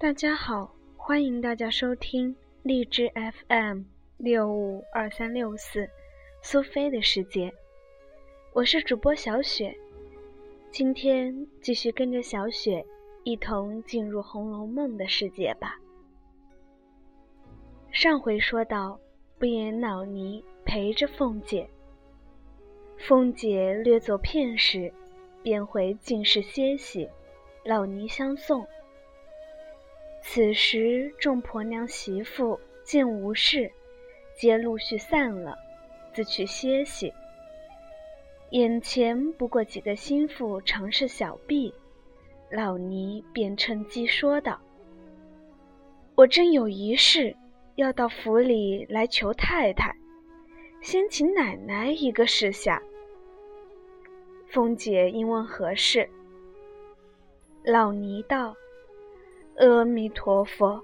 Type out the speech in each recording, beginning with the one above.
大家好，欢迎大家收听荔枝 FM 六五二三六四苏菲的世界，我是主播小雪。今天继续跟着小雪一同进入《红楼梦》的世界吧。上回说到，不言老尼陪着凤姐，凤姐略作片时，便回静室歇息，老尼相送。此时众婆娘媳妇见无事，皆陆续散了，自去歇息。眼前不过几个心腹常是小婢，老尼便趁机说道：“我正有一事，要到府里来求太太，先请奶奶一个示下。”凤姐因问何事，老尼道：“阿弥陀佛，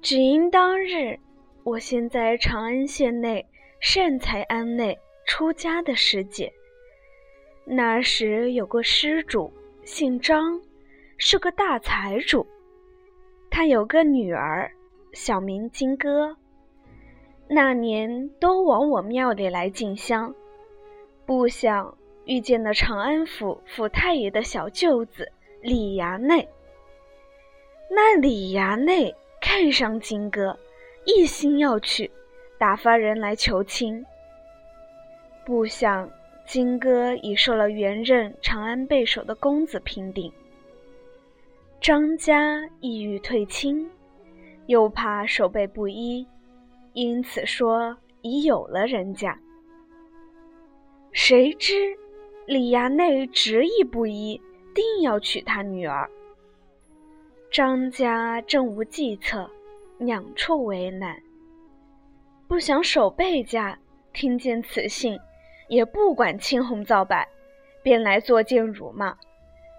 只因当日我先在长安县内善财庵内。”出家的师姐，那时有个施主，姓张，是个大财主。他有个女儿，小名金哥。那年都往我庙里来进香，不想遇见了长安府府太爷的小舅子李衙内。那李衙内看上金哥，一心要娶，打发人来求亲。不想金哥已受了原任长安备首的公子平定，张家意欲退亲，又怕守备不依，因此说已有了人家。谁知李衙内执意不依，定要娶他女儿。张家正无计策，两处为难。不想守备家听见此信。也不管青红皂白，便来作践辱骂，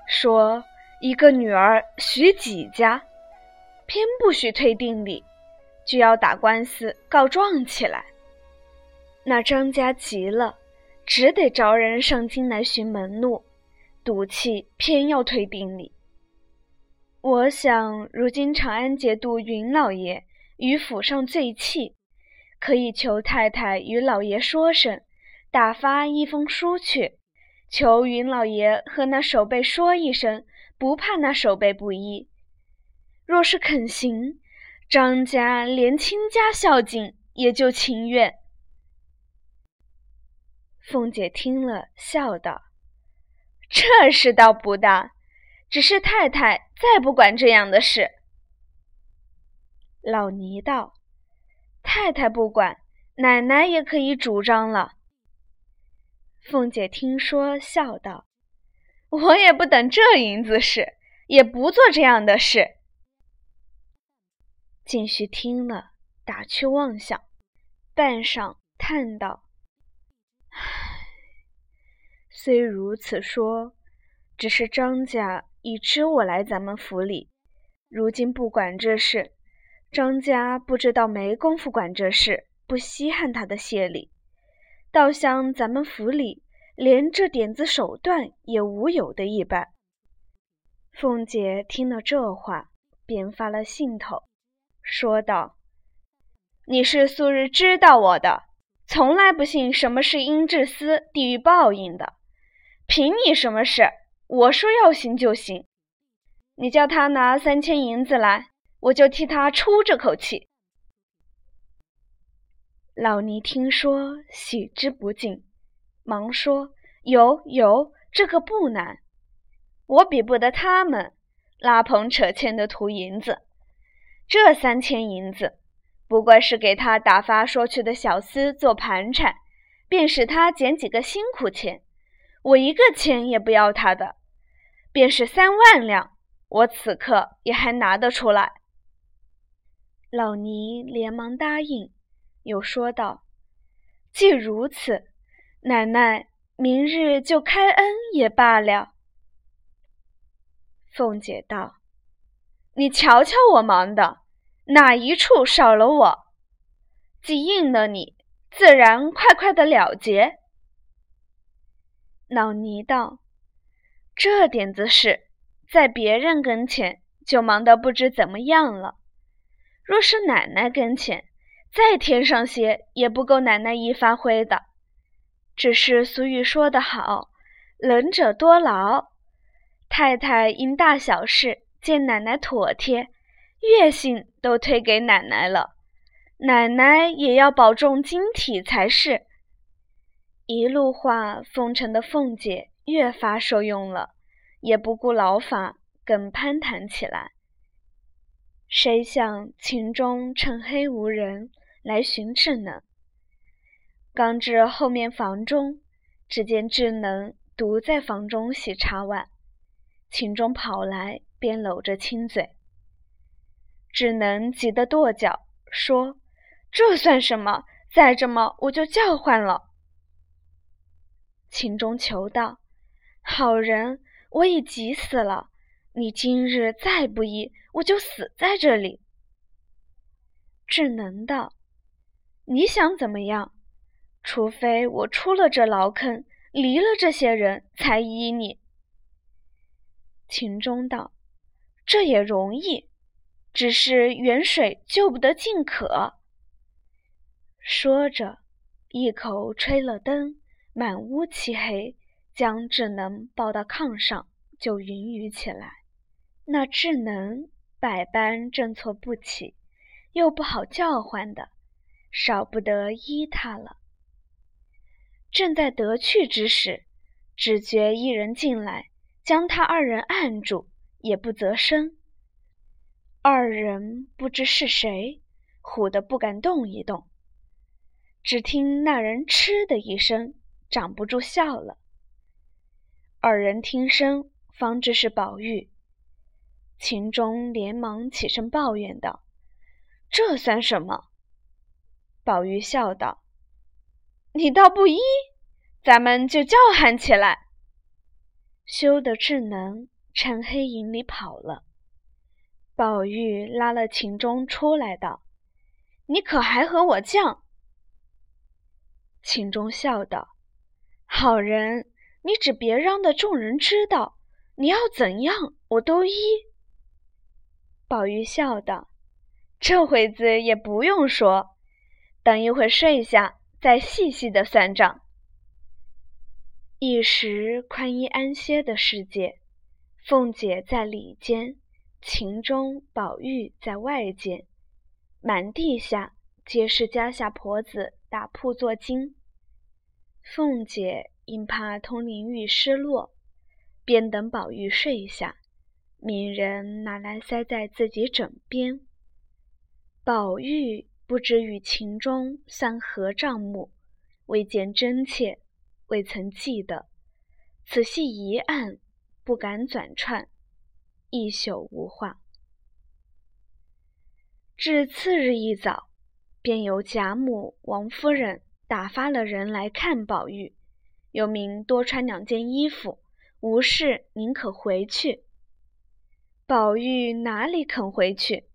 说一个女儿许几家，偏不许退定礼，就要打官司告状起来。那张家急了，只得着人上京来寻门路，赌气偏要退定礼。我想如今长安节度云老爷与府上最气，可以求太太与老爷说声。打发一封书去，求云老爷和那守备说一声，不怕那守备不依。若是肯行，张家连亲家孝敬也就情愿。凤姐听了，笑道：“这事倒不大，只是太太再不管这样的事。”老尼道：“太太不管，奶奶也可以主张了。”凤姐听说，笑道：“我也不等这银子使，也不做这样的事。”静虚听了，打趣妄想，半晌叹道：“，虽如此说，只是张家已知我来咱们府里，如今不管这事，张家不知道没工夫管这事，不稀罕他的谢礼。”倒像咱们府里连这点子手段也无有的一般。凤姐听了这话，便发了兴头，说道：“你是素日知道我的，从来不信什么是阴至司、地狱报应的。凭你什么事？我说要行就行。你叫他拿三千银子来，我就替他出这口气。”老尼听说，喜之不尽，忙说：“有有，这个不难，我比不得他们拉棚扯纤的图银子。这三千银子，不过是给他打发说去的小厮做盘缠，便使他捡几个辛苦钱。我一个钱也不要他的，便是三万两，我此刻也还拿得出来。”老尼连忙答应。又说道：“既如此，奶奶明日就开恩也罢了。”凤姐道：“你瞧瞧我忙的，哪一处少了我？既应了你，自然快快的了结。”老尼道：“这点子事，在别人跟前就忙得不知怎么样了。若是奶奶跟前，再添上些也不够奶奶一发挥的。只是俗语说得好，“能者多劳”。太太因大小事见奶奶妥帖，月薪都推给奶奶了，奶奶也要保重晶体才是。一路话奉承的凤姐越发受用了，也不顾劳乏，更攀谈起来。谁想秦钟趁黑无人来寻智能，刚至后面房中，只见智能独在房中洗茶碗。秦钟跑来，便搂着亲嘴。智能急得跺脚，说：“这算什么？再这么，我就叫唤了。”秦钟求道：“好人，我已急死了。”你今日再不依，我就死在这里。智能道：“你想怎么样？除非我出了这牢坑，离了这些人，才依你。”秦钟道：“这也容易，只是远水救不得近渴。”说着，一口吹了灯，满屋漆黑，将智能抱到炕上，就云雨起来。那智能百般正错不起，又不好叫唤的，少不得依他了。正在得去之时，只觉一人进来，将他二人按住，也不择声。二人不知是谁，唬得不敢动一动。只听那人嗤的一声，掌不住笑了。二人听声，方知是宝玉。秦钟连忙起身抱怨道：“这算什么？”宝玉笑道：“你倒不依，咱们就叫喊起来。”羞得智能趁黑影里跑了。宝玉拉了秦钟出来道：“你可还和我犟？”秦钟笑道：“好人，你只别让的众人知道，你要怎样，我都依。”宝玉笑道：“这会子也不用说，等一会睡下，再细细的算账。”一时宽衣安歇的世界，凤姐在里间，秦钟、宝玉在外间，满地下皆是家下婆子打铺做金。凤姐因怕通灵玉失落，便等宝玉睡下。命人拿来塞在自己枕边。宝玉不知与秦钟算何账目，未见真切，未曾记得。此系一案，不敢转串，一宿无话。至次日一早，便由贾母、王夫人打发了人来看宝玉，又命多穿两件衣服，无事宁可回去。宝玉哪里肯回去？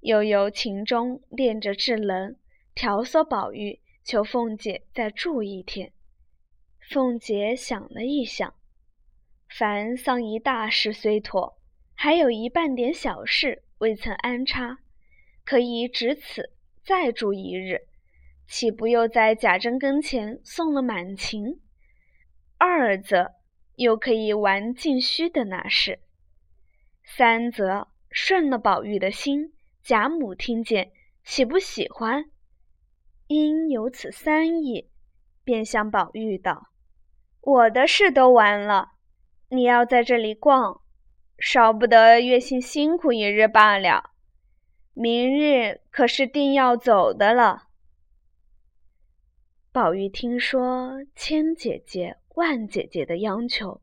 又由秦钟练着智能，调唆宝玉求凤姐再住一天。凤姐想了一想，凡丧仪大事虽妥，还有一半点小事未曾安插，可以只此再住一日，岂不又在贾珍跟前送了满情？二则又可以玩尽虚的那事。三则顺了宝玉的心，贾母听见，喜不喜欢？因有此三意，便向宝玉道：“我的事都完了，你要在这里逛，少不得月薪辛苦一日罢了。明日可是定要走的了。”宝玉听说千姐姐、万姐姐的央求，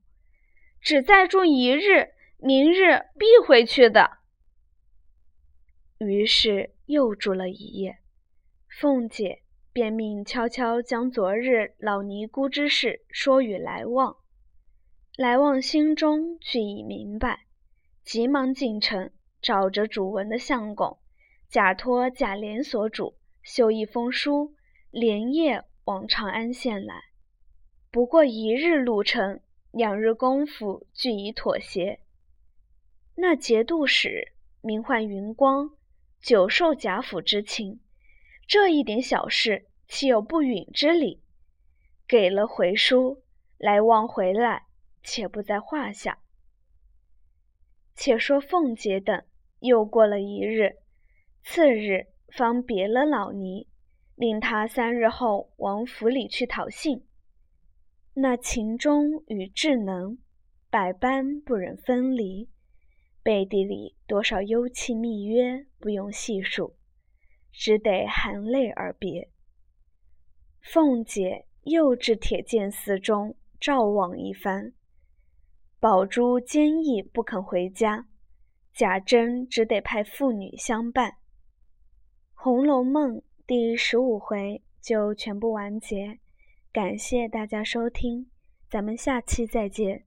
只再住一日。明日必回去的。于是又住了一夜，凤姐便命悄悄将昨日老尼姑之事说与来旺。来旺心中俱已明白，急忙进城，找着主文的相公，假托贾琏所主，修一封书，连夜往长安县来。不过一日路程，两日功夫俱已妥协。那节度使名唤云光，久受贾府之情，这一点小事，岂有不允之理？给了回书，来往回来，且不在话下。且说凤姐等又过了一日，次日方别了老尼，令他三日后往府里去讨信。那情忠与智能，百般不忍分离，背地里多少幽气密约，不用细数，只得含泪而别。凤姐又至铁剑寺中照望一番。宝珠坚毅不肯回家，贾珍只得派妇女相伴。《红楼梦》第十五回就全部完结，感谢大家收听，咱们下期再见。